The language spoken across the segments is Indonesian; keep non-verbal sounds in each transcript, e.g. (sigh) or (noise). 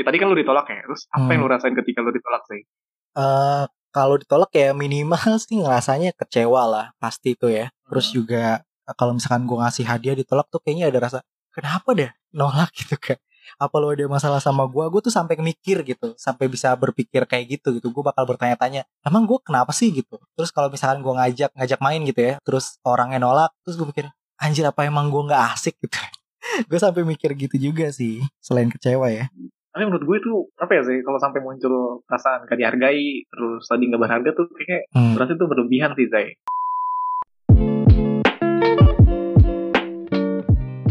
Ya, tadi kan lu ditolak ya. Terus apa Hmm. yang lu rasain ketika lu ditolak sih? Eh kalau ditolak ya minimal sih ngerasanya kecewa lah pasti itu ya. Terus Hmm. juga eh, kalau misalkan gue ngasih hadiah ditolak tuh kayaknya ada rasa kenapa deh nolak (laughs) gitu kan. Apa lo ada masalah sama gue? Gue tuh sampai mikir gitu, sampai bisa berpikir kayak gitu gitu. Gue bakal bertanya-tanya, emang gue kenapa sih gitu? Terus kalau misalkan gue ngajak ngajak main gitu ya, terus orangnya nolak, terus gue mikir, anjir apa emang gue nggak asik (laughs) gitu? gue sampai mikir gitu juga sih, selain kecewa ya. Tapi menurut gue itu apa ya sih kalau sampai muncul perasaan gak dihargai terus tadi nggak berharga tuh kayak Hmm. berarti itu berlebihan sih Zai.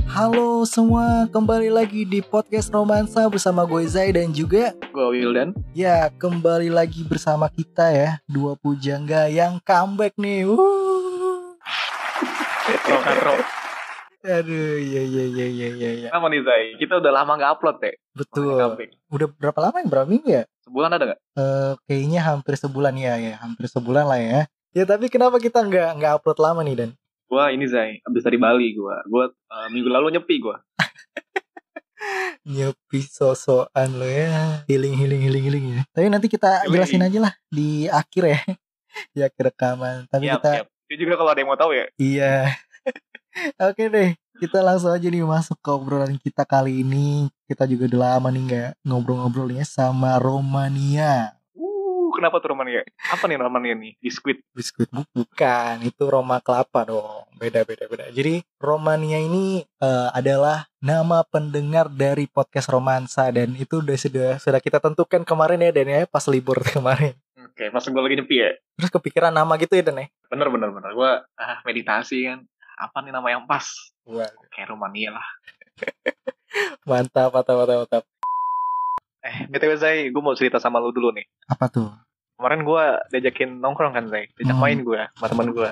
Halo semua, kembali lagi di podcast romansa bersama gue Zai dan juga Gue Wildan. ya kembali lagi bersama kita ya dua pujangga yang comeback nih. Wuh. Katro katro. Aduh, iya iya iya iya iya. Ya. Kenapa nih Zai? Kita udah lama nggak upload ya. Betul. Udah berapa lama ya? Berapa minggu ya? Sebulan ada nggak? Eh, kayaknya hampir sebulan ya ya, hampir sebulan lah ya. Ya tapi kenapa kita nggak nggak upload lama nih Dan? Gue ini Zai, abis dari Bali gue. Gue uh, minggu lalu nyepi gue. (laughs) Nyepi sosokan lo ya Healing healing healing healing ya Tapi nanti kita Healing. jelasin aja lah Di akhir ya (laughs) Di akhir rekaman Tapi Siap, kita siap. Itu juga kalau ada yang mau tahu ya. Iya (laughs) Oke deh Kita langsung aja nih masuk ke obrolan kita kali ini Kita juga udah lama nih nggak ngobrol-ngobrolnya sama Romania Uh, kenapa tuh Romania? Apa nih Romania nih? Biskuit. Biskuit Bu- bukan Itu Roma kelapa dong Beda beda beda Jadi Romania ini eh, adalah nama pendengar dari podcast romansa Dan itu udah sudah, sudah kita tentukan kemarin ya Dan ya pas libur (laughs) kemarin Oke, pas gue lagi nyepi ya. Terus kepikiran nama gitu ya Dan ya Bener bener bener. Gue ah, meditasi kan. Apa nih nama yang pas? Wah, Kayak Romania lah. (laughs) mantap, mantap, mantap, mantap. Eh, BTW Zai, gue mau cerita sama lu dulu nih. Apa tuh? Kemarin gue diajakin nongkrong kan Zai. Diajak Hmm. main gue sama temen gue.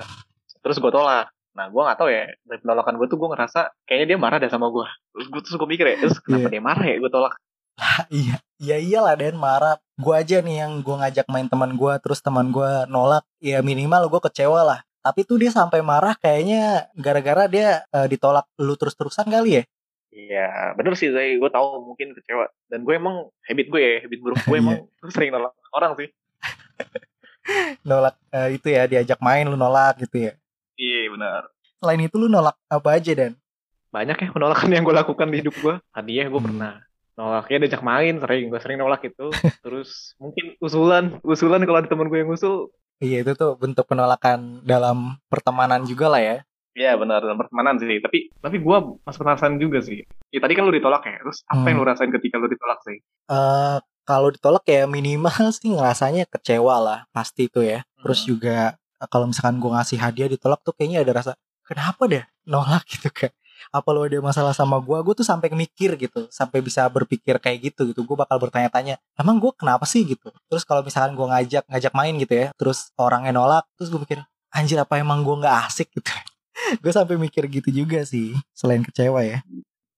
Terus gue tolak. Nah, gue gak tahu ya. Dari penolakan gue tuh gue ngerasa kayaknya dia marah deh sama gue. Terus gue terus gue mikir ya, terus kenapa Iya. dia marah ya gue tolak? Ah, iya, ya iyalah Dan marah. Gue aja nih yang gue ngajak main teman gue, terus teman gue nolak. Ya minimal gue kecewa lah. Tapi tuh dia sampai marah kayaknya gara-gara dia eh, ditolak lu terus-terusan kali ya. Iya, bener sih Zai. Gue tahu mungkin kecewa. Dan gue emang habit gue ya, habit buruk gue (laughs) Iya. emang (laughs) sering nolak orang sih. (laughs) Nolak eh, itu ya diajak main lu nolak gitu ya. Iya benar. Selain itu lu nolak apa aja Dan? Banyak ya penolakan yang gue lakukan di hidup gue. Hadiah gue Hmm. pernah. Nolaknya diajak main sering. Gue sering nolak itu. Terus mungkin usulan. Usulan kalau ada temen gue yang usul. Iya itu tuh bentuk penolakan dalam pertemanan juga lah ya. Iya benar dalam pertemanan sih. Tapi tapi gue masih penasaran juga sih. Ya tadi kan lu ditolak ya. Terus apa Hmm. yang lu rasain ketika lu ditolak sih? eh kalau ditolak ya minimal (laughs) sih ngerasanya kecewa lah pasti itu ya. Terus Hmm. juga eh, kalau misalkan gue ngasih hadiah ditolak tuh kayaknya ada rasa kenapa deh nolak (laughs) gitu kan. Apa lo ada masalah sama gue? Gue tuh sampai mikir gitu, sampai bisa berpikir kayak gitu gitu. Gue bakal bertanya-tanya, emang gue kenapa sih gitu? Terus kalau misalkan gue ngajak ngajak main gitu ya, terus orangnya nolak, terus gue mikir, anjir apa emang gue nggak asik gitu? (laughs) gue sampai mikir gitu juga sih, selain kecewa ya.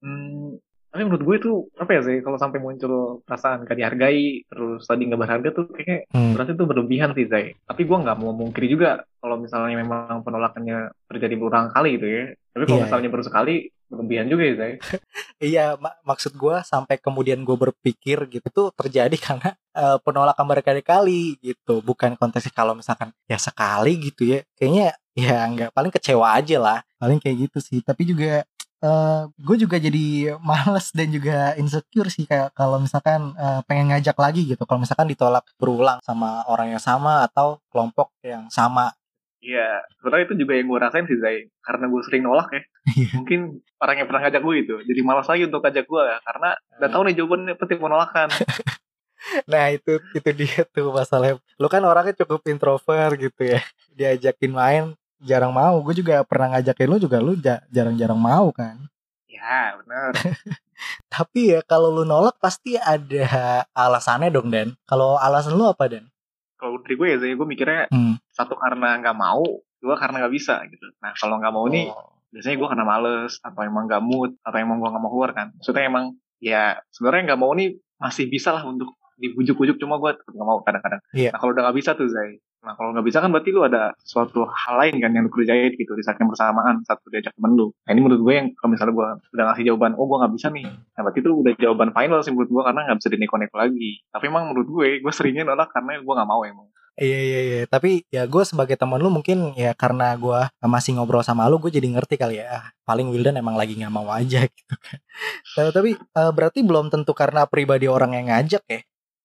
Hmm, tapi menurut gue itu apa ya sih kalau sampai muncul perasaan gak dihargai terus tadi nggak berharga tuh kayaknya Hmm. berarti itu berlebihan sih Zai. Tapi gue nggak mau mungkiri juga kalau misalnya memang penolakannya terjadi berulang kali gitu ya. Tapi kalau Iya, misalnya baru sekali berlebihan juga ya Zai. (laughs) Iya, mak- maksud gue sampai kemudian gue berpikir gitu tuh terjadi (laughs) karena eh, penolakan berkali-kali gitu, bukan konteksnya kalau misalkan ya sekali gitu ya, kayaknya ya nggak paling kecewa aja lah, paling kayak gitu sih. Tapi juga eh gue juga jadi males dan juga insecure sih kayak kalau misalkan eh, pengen ngajak lagi gitu, kalau misalkan ditolak berulang sama orang yang sama atau kelompok yang sama. Iya, sebenarnya itu juga yang gue rasain sih Zai. Karena gue sering nolak ya. Iya. Mungkin orang yang pernah ngajak gue itu jadi malas lagi untuk ngajak gue ya. Karena udah tahu nih jawabannya pasti penolakan. (laughs) Nah itu itu dia tuh masalahnya. Lu kan orangnya cukup introvert gitu ya. Diajakin main jarang mau. Gue juga pernah ngajakin lu juga lu ja- jarang-jarang mau kan. ya benar. (laughs) Tapi ya kalau lu nolak pasti ada alasannya dong Dan. Kalau alasan lu apa Dan? Kalau dari gue ya gue mikirnya Hmm. satu karena nggak mau, dua karena nggak bisa gitu. Nah kalau nggak mau nih Oh. biasanya gue karena males atau emang gak mood atau emang gue gak mau keluar kan maksudnya emang ya sebenarnya nggak mau nih masih bisa lah untuk dibujuk-bujuk cuma gue tetap nggak mau kadang-kadang Iya. nah kalau udah nggak bisa tuh Zai Nah kalau nggak bisa kan berarti lu ada suatu hal lain kan yang lu kerjain gitu di saat yang bersamaan satu diajak temen lu. Nah ini menurut gue yang kalau misalnya gue udah ngasih jawaban, oh gue nggak bisa nih. Nah berarti itu udah jawaban final sih menurut gue karena nggak bisa dineko-neko lagi. Tapi emang menurut gue, gue seringnya nolak karena gue nggak mau emang. Iya iya iya. Tapi ya gue sebagai teman lu mungkin ya karena gue masih ngobrol sama lu, gue jadi ngerti kali ya. Ah, paling Wildan emang lagi nggak mau aja (laughs) gitu kan. Tapi uh, berarti belum tentu karena pribadi orang yang ngajak ya.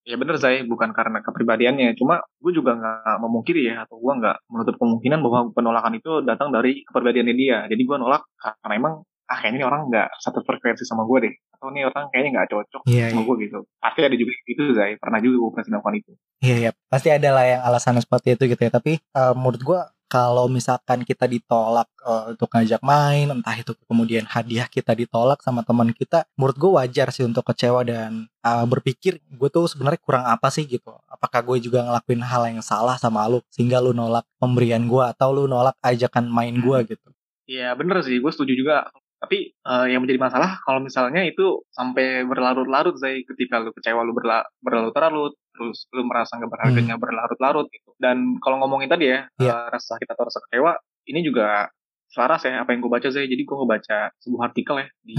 Ya bener saya bukan karena kepribadiannya, cuma gue juga nggak memungkiri ya atau gue nggak menutup kemungkinan bahwa penolakan itu datang dari kepribadiannya dia. Jadi gue nolak karena emang ah kayaknya ini orang nggak satu frekuensi sama gue deh atau ini orang kayaknya nggak cocok yeah, sama yeah. gue gitu pasti ada juga itu saya pernah juga gue pernah melakukan itu iya yeah, yeah. pasti ada lah yang alasan seperti itu gitu ya tapi uh, menurut gue kalau misalkan kita ditolak uh, untuk ngajak main, entah itu kemudian hadiah kita ditolak sama teman kita, menurut gue wajar sih untuk kecewa dan uh, berpikir gue tuh sebenarnya kurang apa sih gitu. Apakah gue juga ngelakuin hal yang salah sama lu sehingga lu nolak pemberian gue atau lu nolak ajakan main gue gitu. Iya bener sih, gue setuju juga. Tapi uh, yang menjadi masalah kalau misalnya itu sampai berlarut-larut, saya ketika lu kecewa lu berla berlarut-larut, terus lu merasa nggak berharganya hmm. berlarut-larut gitu. Dan kalau ngomongin tadi ya yeah. Iya. uh, rasa kita atau rasa kecewa, ini juga selaras ya apa yang gue baca saya. Jadi gue ngebaca sebuah artikel ya di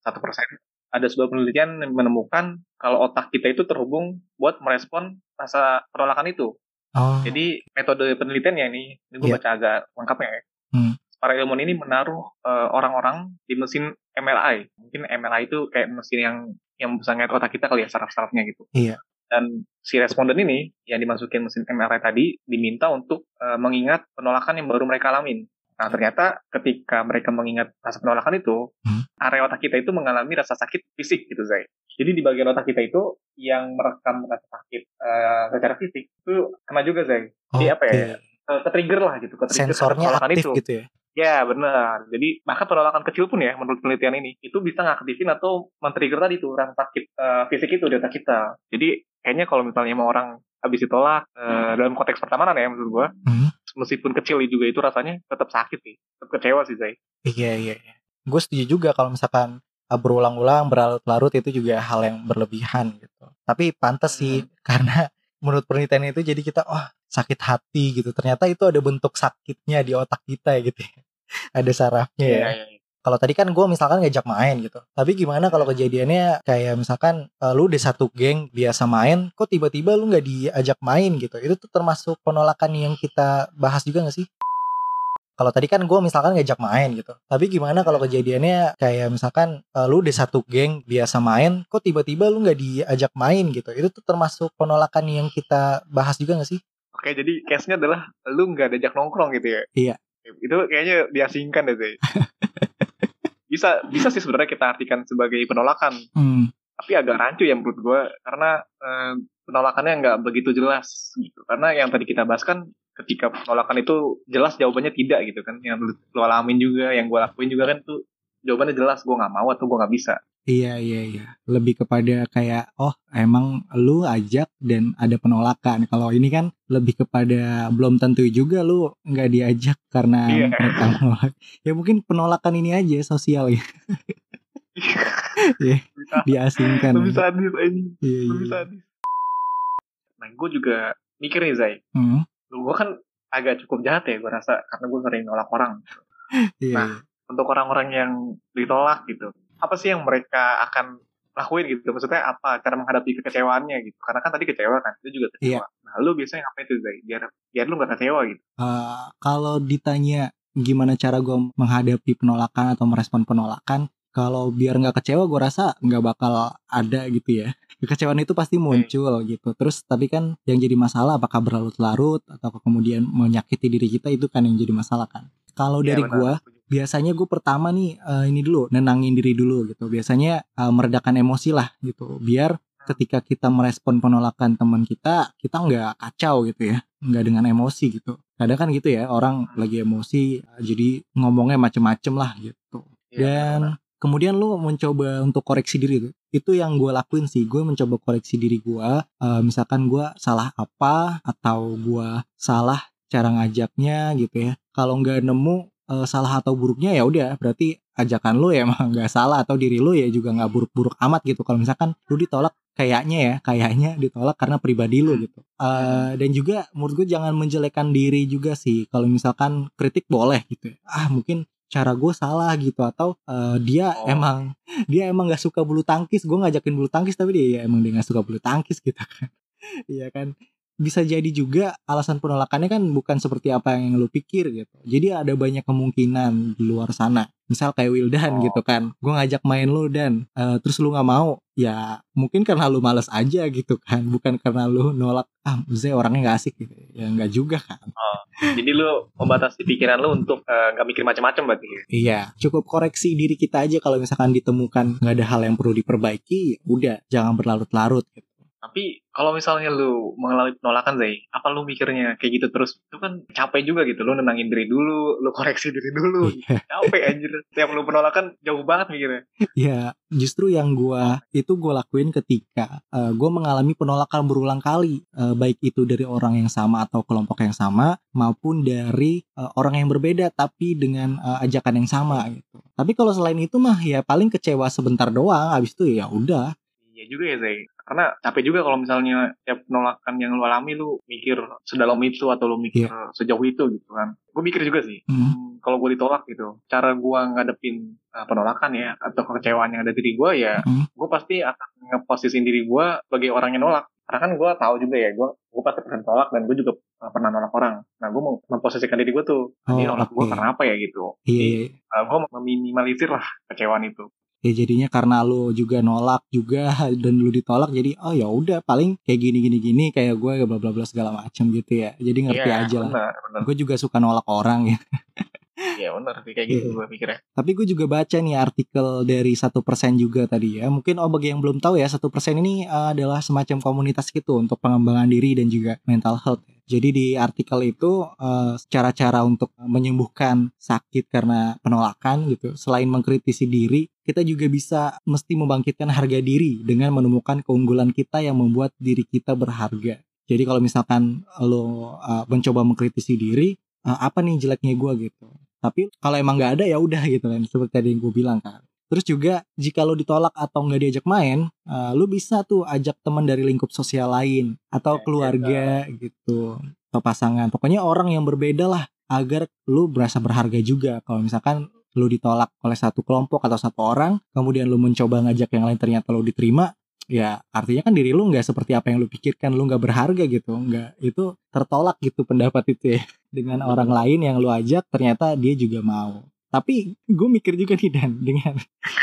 satu huh? persen. Ada sebuah penelitian yang menemukan kalau otak kita itu terhubung buat merespon rasa penolakan itu. Oh. Jadi metode penelitiannya ini, ini gue yeah. baca agak lengkapnya ya. Hmm para ilmuwan ini menaruh uh, orang-orang di mesin MRI. Mungkin MRI itu kayak mesin yang yang bisa ngeliat otak kita kali ya saraf-sarafnya gitu. Iya. Dan si responden ini yang dimasukin mesin MRI tadi diminta untuk uh, mengingat penolakan yang baru mereka alamin. Nah ternyata ketika mereka mengingat rasa penolakan itu, hmm? area otak kita itu mengalami rasa sakit fisik gitu Zai. Jadi di bagian otak kita itu yang merekam rasa sakit uh, secara fisik itu kena juga Zai. Jadi okay. apa ya? Ke-trigger lah gitu. Ke Sensornya aktif itu. gitu ya? Ya benar. Jadi bahkan penolakan kecil pun ya menurut penelitian ini itu bisa ngaktifin atau men-trigger tadi tuh rasa sakit uh, fisik itu di otak kita. Jadi kayaknya kalau misalnya mau orang habis ditolak uh, dalam konteks pertemanan ya menurut gua, hmm. meskipun kecil juga itu rasanya tetap sakit sih, tetap kecewa sih Zai. Iya iya. iya. Gue setuju juga kalau misalkan uh, berulang-ulang berlarut-larut itu juga hal yang berlebihan gitu. Tapi pantas sih hmm. karena menurut penelitian itu jadi kita oh sakit hati gitu ternyata itu ada bentuk sakitnya di otak kita ya gitu ya. (laughs) ada sarafnya ya, ya. Kalau tadi kan gue misalkan ngajak main gitu. Tapi gimana kalau kejadiannya kayak misalkan uh, lu di satu geng biasa main, kok tiba-tiba lu nggak diajak main gitu. Itu tuh termasuk penolakan yang kita bahas juga gak sih? Kalau tadi kan gue misalkan ngajak main gitu. Tapi gimana kalau kejadiannya kayak misalkan uh, lu di satu geng biasa main, kok tiba-tiba lu nggak diajak main gitu. Itu tuh termasuk penolakan yang kita bahas juga gak sih? Oke, jadi case-nya adalah lu nggak diajak nongkrong gitu ya? Iya itu kayaknya diasingkan deh sih (laughs) bisa bisa sih sebenarnya kita artikan sebagai penolakan hmm. tapi agak rancu ya menurut gue karena eh, penolakannya nggak begitu jelas gitu karena yang tadi kita bahas kan ketika penolakan itu jelas jawabannya tidak gitu kan yang lu, lu alamin juga yang gue lakuin juga kan tuh jawabannya jelas gue nggak mau atau gue nggak bisa Iya iya iya. Lebih kepada kayak oh emang lu ajak dan ada penolakan. Kalau ini kan lebih kepada belum tentu juga lu nggak diajak karena yeah. mereka menolak. Ya mungkin penolakan ini aja sosial ya. (laughs) Iya. diasingkan. Lebih sadis ini. Iya, iya. Lebih sadis. Nah gue juga mikir nih Zai. Hmm. Gue kan agak cukup jahat ya gue rasa karena gue sering nolak orang. Iya. Nah untuk orang-orang yang ditolak gitu apa sih yang mereka akan lakuin gitu? Maksudnya apa? Cara menghadapi kekecewaannya gitu. Karena kan tadi kecewa kan itu juga kecewa iya. nah lu biasanya ngapain tuh Zai? Biar biar lu gak kecewa gitu. Uh, kalau ditanya gimana cara gue menghadapi penolakan atau merespon penolakan kalau biar nggak kecewa gue rasa nggak bakal ada gitu ya kekecewaan itu pasti muncul hmm. gitu. Terus tapi kan yang jadi masalah apakah berlarut-larut atau kemudian menyakiti diri kita itu kan yang jadi masalah kan. Kalau ya, dari gue biasanya gue pertama nih uh, ini dulu nenangin diri dulu gitu. Biasanya uh, meredakan emosi lah gitu. Biar ketika kita merespon penolakan teman kita kita nggak kacau gitu ya. Nggak dengan emosi gitu. Kadang kan gitu ya orang lagi emosi jadi ngomongnya macem-macem lah gitu. Ya, dan kemudian lu mencoba untuk koreksi diri itu itu yang gue lakuin sih. Gue mencoba koreksi diri gue uh, misalkan gue salah apa atau gue salah cara ngajaknya gitu ya. Kalau nggak nemu uh, salah atau buruknya ya udah. Berarti ajakan lu ya emang (laughs) nggak salah atau diri lu ya juga nggak buruk-buruk amat gitu. Kalau misalkan lu ditolak kayaknya ya kayaknya ditolak karena pribadi lu gitu. Uh, dan juga menurut gue jangan menjelekan diri juga sih. Kalau misalkan kritik boleh gitu ya. ah mungkin cara gue salah gitu atau uh, dia oh. emang (laughs) dia emang gak suka bulu tangkis gue ngajakin bulu tangkis tapi dia ya emang dia gak suka bulu tangkis (laughs) gitu kan iya kan bisa jadi juga alasan penolakannya kan bukan seperti apa yang lu pikir gitu. Jadi ada banyak kemungkinan di luar sana. Misal kayak Wildan oh. gitu kan, gue ngajak main lu dan uh, terus lu nggak mau, ya mungkin karena lu males aja gitu kan, (laughs) bukan karena lu nolak ah Zay orangnya nggak asik gitu, ya nggak juga kan. Oh, jadi lu membatasi pikiran lu untuk eh, nggak uh, mikir macam-macam berarti? Ya? Iya, cukup koreksi diri kita aja kalau misalkan ditemukan nggak ada hal yang perlu diperbaiki, ya udah jangan berlarut-larut. Gitu. Tapi kalau misalnya lu mengalami penolakan Zay, apa lu mikirnya kayak gitu terus? Itu kan capek juga gitu. Lu nenangin diri dulu, lu koreksi diri dulu. (laughs) Yeah. Capek anjir. Tiap lu penolakan jauh banget mikirnya. Iya, justru yang gua itu gua lakuin ketika uh, gua mengalami penolakan berulang kali, uh, baik itu dari orang yang sama atau kelompok yang sama maupun dari uh, orang yang berbeda tapi dengan uh, ajakan yang sama gitu. Tapi kalau selain itu mah ya paling kecewa sebentar doang, habis itu ya udah Iya juga ya Zay karena capek juga kalau misalnya tiap penolakan yang lu alami lu mikir sedalam itu atau lu mikir yeah. sejauh itu gitu kan gue mikir juga sih mm. kalau gue ditolak gitu cara gue ngadepin uh, penolakan ya atau kekecewaan yang ada diri gue ya mm. gue pasti akan ngeposisin diri gue sebagai orang yang nolak karena kan gue tahu juga ya gue gue pasti pernah tolak dan gue juga uh, pernah nolak orang nah gue mau memposisikan diri gue tuh oh, ini nolak okay. gue karena apa ya gitu yeah. Jadi, uh, iya. gue meminimalisir lah kecewaan itu ya jadinya karena lu juga nolak juga (laughs) dan lu ditolak jadi oh ya udah paling kayak gini gini gini kayak gue bla bla bla segala macam gitu ya jadi ngerti yeah, aja lah gue juga suka nolak orang ya Iya benar kayak gitu yeah. gue pikirnya. Tapi gue juga baca nih artikel dari satu persen juga tadi ya. Mungkin oh bagi yang belum tahu ya satu persen ini uh, adalah semacam komunitas gitu untuk pengembangan diri dan juga mental health. Jadi di artikel itu uh, cara-cara untuk menyembuhkan sakit karena penolakan gitu. Selain mengkritisi diri, kita juga bisa mesti membangkitkan harga diri dengan menemukan keunggulan kita yang membuat diri kita berharga. Jadi kalau misalkan lo uh, mencoba mengkritisi diri, uh, apa nih jeleknya gue gitu tapi kalau emang nggak ada ya udah gitu kan seperti tadi yang gue bilang kan terus juga jika lo ditolak atau nggak diajak main uh, lo bisa tuh ajak teman dari lingkup sosial lain atau ya, keluarga ya, gitu atau pasangan. Pokoknya orang yang berbeda lah agar lo berasa berharga juga. Kalau misalkan lo ditolak oleh satu kelompok atau satu orang kemudian lo mencoba ngajak yang lain ternyata lo diterima ya artinya kan diri lu nggak seperti apa yang lu pikirkan. Lu nggak berharga gitu nggak itu tertolak gitu pendapat itu ya. (laughs) Dengan orang lain yang lu ajak ternyata dia juga mau tapi gue mikir juga nih dan dengan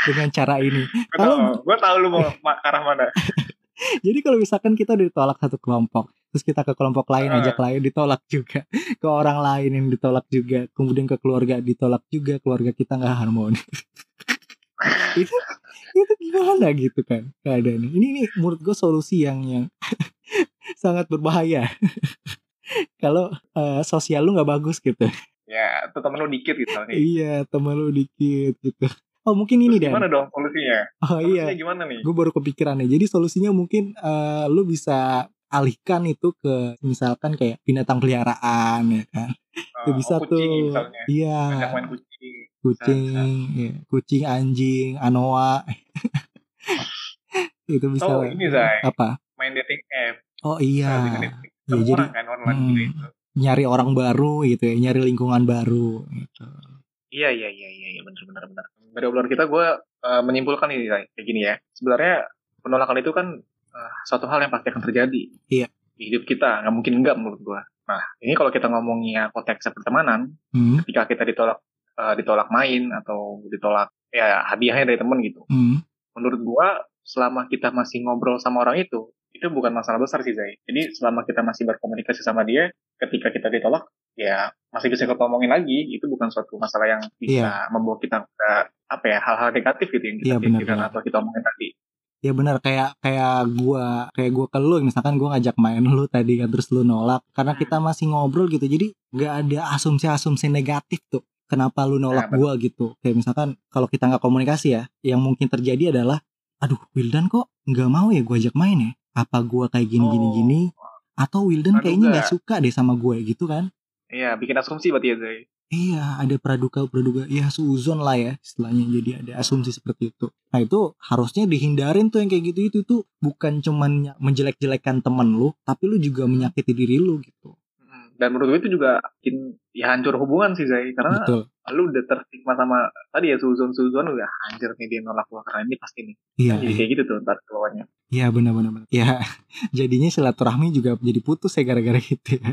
dengan cara ini. Kalau gue tahu lu mau arah mana. (laughs) Jadi kalau misalkan kita ditolak satu kelompok terus kita ke kelompok lain uh. ajak lain ditolak juga. (laughs) Ke orang lain yang ditolak juga kemudian ke keluarga ditolak juga keluarga kita nggak harmonis (laughs) itu itu gimana gitu kan keadaannya. Ini nih menurut gue solusi yang yang sangat berbahaya. Kalau uh, sosial lu nggak bagus gitu ya itu temen lu dikit gitu nih. iya temen lu dikit gitu Oh mungkin ini deh. Gimana dong solusinya? Oh iya. solusinya iya. Gimana nih? Gue baru kepikiran nih. Jadi solusinya mungkin uh, lu bisa alihkan itu ke misalkan kayak binatang peliharaan ya kan. Uh, bisa oh, kucing, tuh. Iya. main kucing kucing ya, kucing anjing anoa (laughs) itu bisa oh, ini Zay. apa main dating app oh iya ya, jadi kan online hmm, gitu. Nyari orang baru gitu ya nyari lingkungan baru gitu iya iya iya iya ya, benar benar benar dari obrolan kita gue uh, menyimpulkan ini kayak gini ya sebenarnya penolakan itu kan uh, suatu hal yang pasti akan terjadi iya di hidup kita nggak mungkin enggak menurut gue nah ini kalau kita ngomongnya konteks pertemanan hmm. ketika kita ditolak uh, ditolak main atau ditolak ya hadiahnya dari temen gitu. Hmm. Menurut gua selama kita masih ngobrol sama orang itu itu bukan masalah besar sih Zai. Jadi selama kita masih berkomunikasi sama dia, ketika kita ditolak, ya masih bisa kita ngomongin lagi. Itu bukan suatu masalah yang bisa yeah. membawa kita ke apa ya hal-hal negatif gitu yang kita yeah, pikirkan atau kita omongin tadi. Ya benar kayak kayak gua kayak gua ke lu misalkan gua ngajak main lu tadi kan terus lu nolak karena hmm. kita masih ngobrol gitu. Jadi nggak ada asumsi-asumsi negatif tuh kenapa lu nolak nah, gua gitu kayak misalkan kalau kita nggak komunikasi ya yang mungkin terjadi adalah aduh Wildan kok nggak mau ya gua ajak main ya apa gua kayak gini oh. gini gini atau Wildan kayaknya nggak suka deh sama gue gitu kan iya bikin asumsi berarti ya Zay Iya, ada praduga praduga ya suzon lah ya istilahnya. Jadi ada asumsi seperti itu. Nah itu harusnya dihindarin tuh yang kayak gitu itu tuh bukan cuman menjelek-jelekan temen lu, tapi lu juga menyakiti diri lu gitu. Dan menurut gue itu juga bikin ya hancur hubungan sih Zai karena Betul. lu udah terstigma sama tadi ya suzon suzon udah anjir nih dia nolak gua karena ini pasti nih. Iya. Jadi iya. kayak gitu tuh ntar ke bawahnya. Iya benar-benar. benar. Ya (laughs) jadinya silaturahmi juga jadi putus ya gara-gara gitu ya.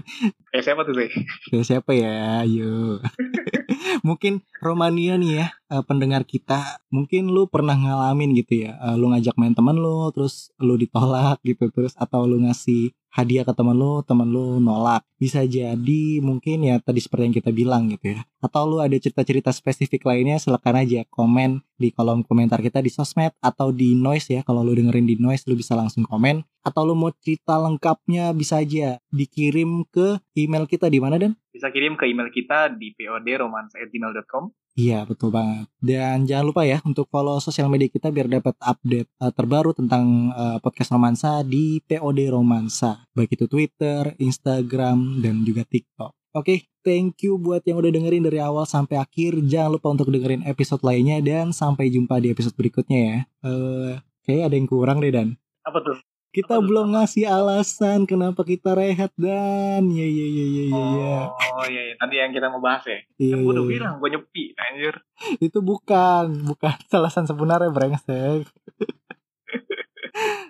Kayak siapa tuh Zai? Ya, siapa ya? Ayo. (laughs) mungkin Romania nih ya eh, pendengar kita mungkin lu pernah ngalamin gitu ya eh, lu ngajak main teman lu terus lu ditolak gitu terus atau lu ngasih hadiah ke teman lu teman lu nolak. Bisa jadi mungkin ya tadi seperti yang kita bilang gitu ya. Atau lu ada cerita-cerita spesifik lainnya silakan aja komen di kolom komentar kita di sosmed atau di noise ya. Kalau lu dengerin di noise lu bisa langsung komen atau lu mau cerita lengkapnya bisa aja dikirim ke email kita di mana dan Bisa kirim ke email kita di podromansa@gmail.com. Iya betul banget. Dan jangan lupa ya untuk follow sosial media kita biar dapat update uh, terbaru tentang uh, podcast romansa di POD Romansa. Baik itu Twitter, Instagram, dan juga TikTok. Oke, thank you buat yang udah dengerin dari awal sampai akhir. Jangan lupa untuk dengerin episode lainnya dan sampai jumpa di episode berikutnya ya. Eh, kayaknya ada yang kurang deh Dan. Apa tuh? Kita Apa belum ngasih alasan kenapa kita rehat Dan. Ya ya ya ya ya. ya. Oh iya, iya. tadi yang kita mau bahas ya. Iya, Kan gue udah iya, iya. bilang gue nyepi anjir. itu bukan bukan (laughs) alasan sebenarnya brengsek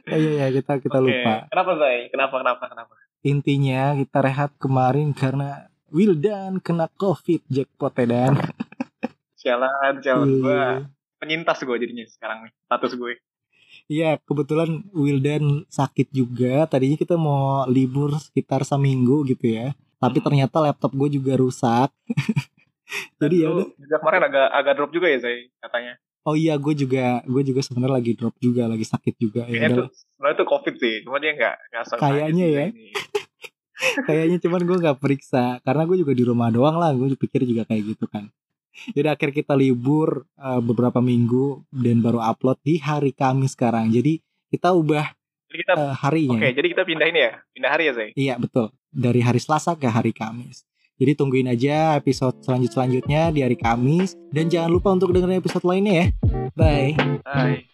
ya ya ya kita kita Oke. lupa Kenapa Zai? Kenapa kenapa kenapa? intinya kita rehat kemarin karena Wildan kena covid jackpot ya dan Sialan, sialan gue penyintas gue jadinya sekarang nih status gue. Iya kebetulan Wildan sakit juga tadinya kita mau libur sekitar seminggu gitu ya tapi Hmm. ternyata laptop gue juga rusak (laughs) jadi ya udah kemarin agak agak drop juga ya Zai katanya. oh iya gue juga gue juga sebenarnya lagi drop juga lagi sakit juga ya Kayaknya sebenarnya tuh covid sih, cuma dia nggak nggak Kayaknya ya. (laughs) Kayaknya cuman gue nggak periksa karena gue juga di rumah doang lah. Gue pikir juga kayak gitu kan. Jadi akhir kita libur eh, beberapa minggu dan baru upload di hari Kamis sekarang. Jadi kita ubah Jadi kita eh, harinya. oke, jadi kita pindah ini ya, pindah hari ya Zai. Iya betul. Dari hari Selasa ke hari Kamis. Jadi tungguin aja episode selanjut selanjutnya di hari Kamis dan jangan lupa untuk dengerin episode lainnya ya. Bye. Hai.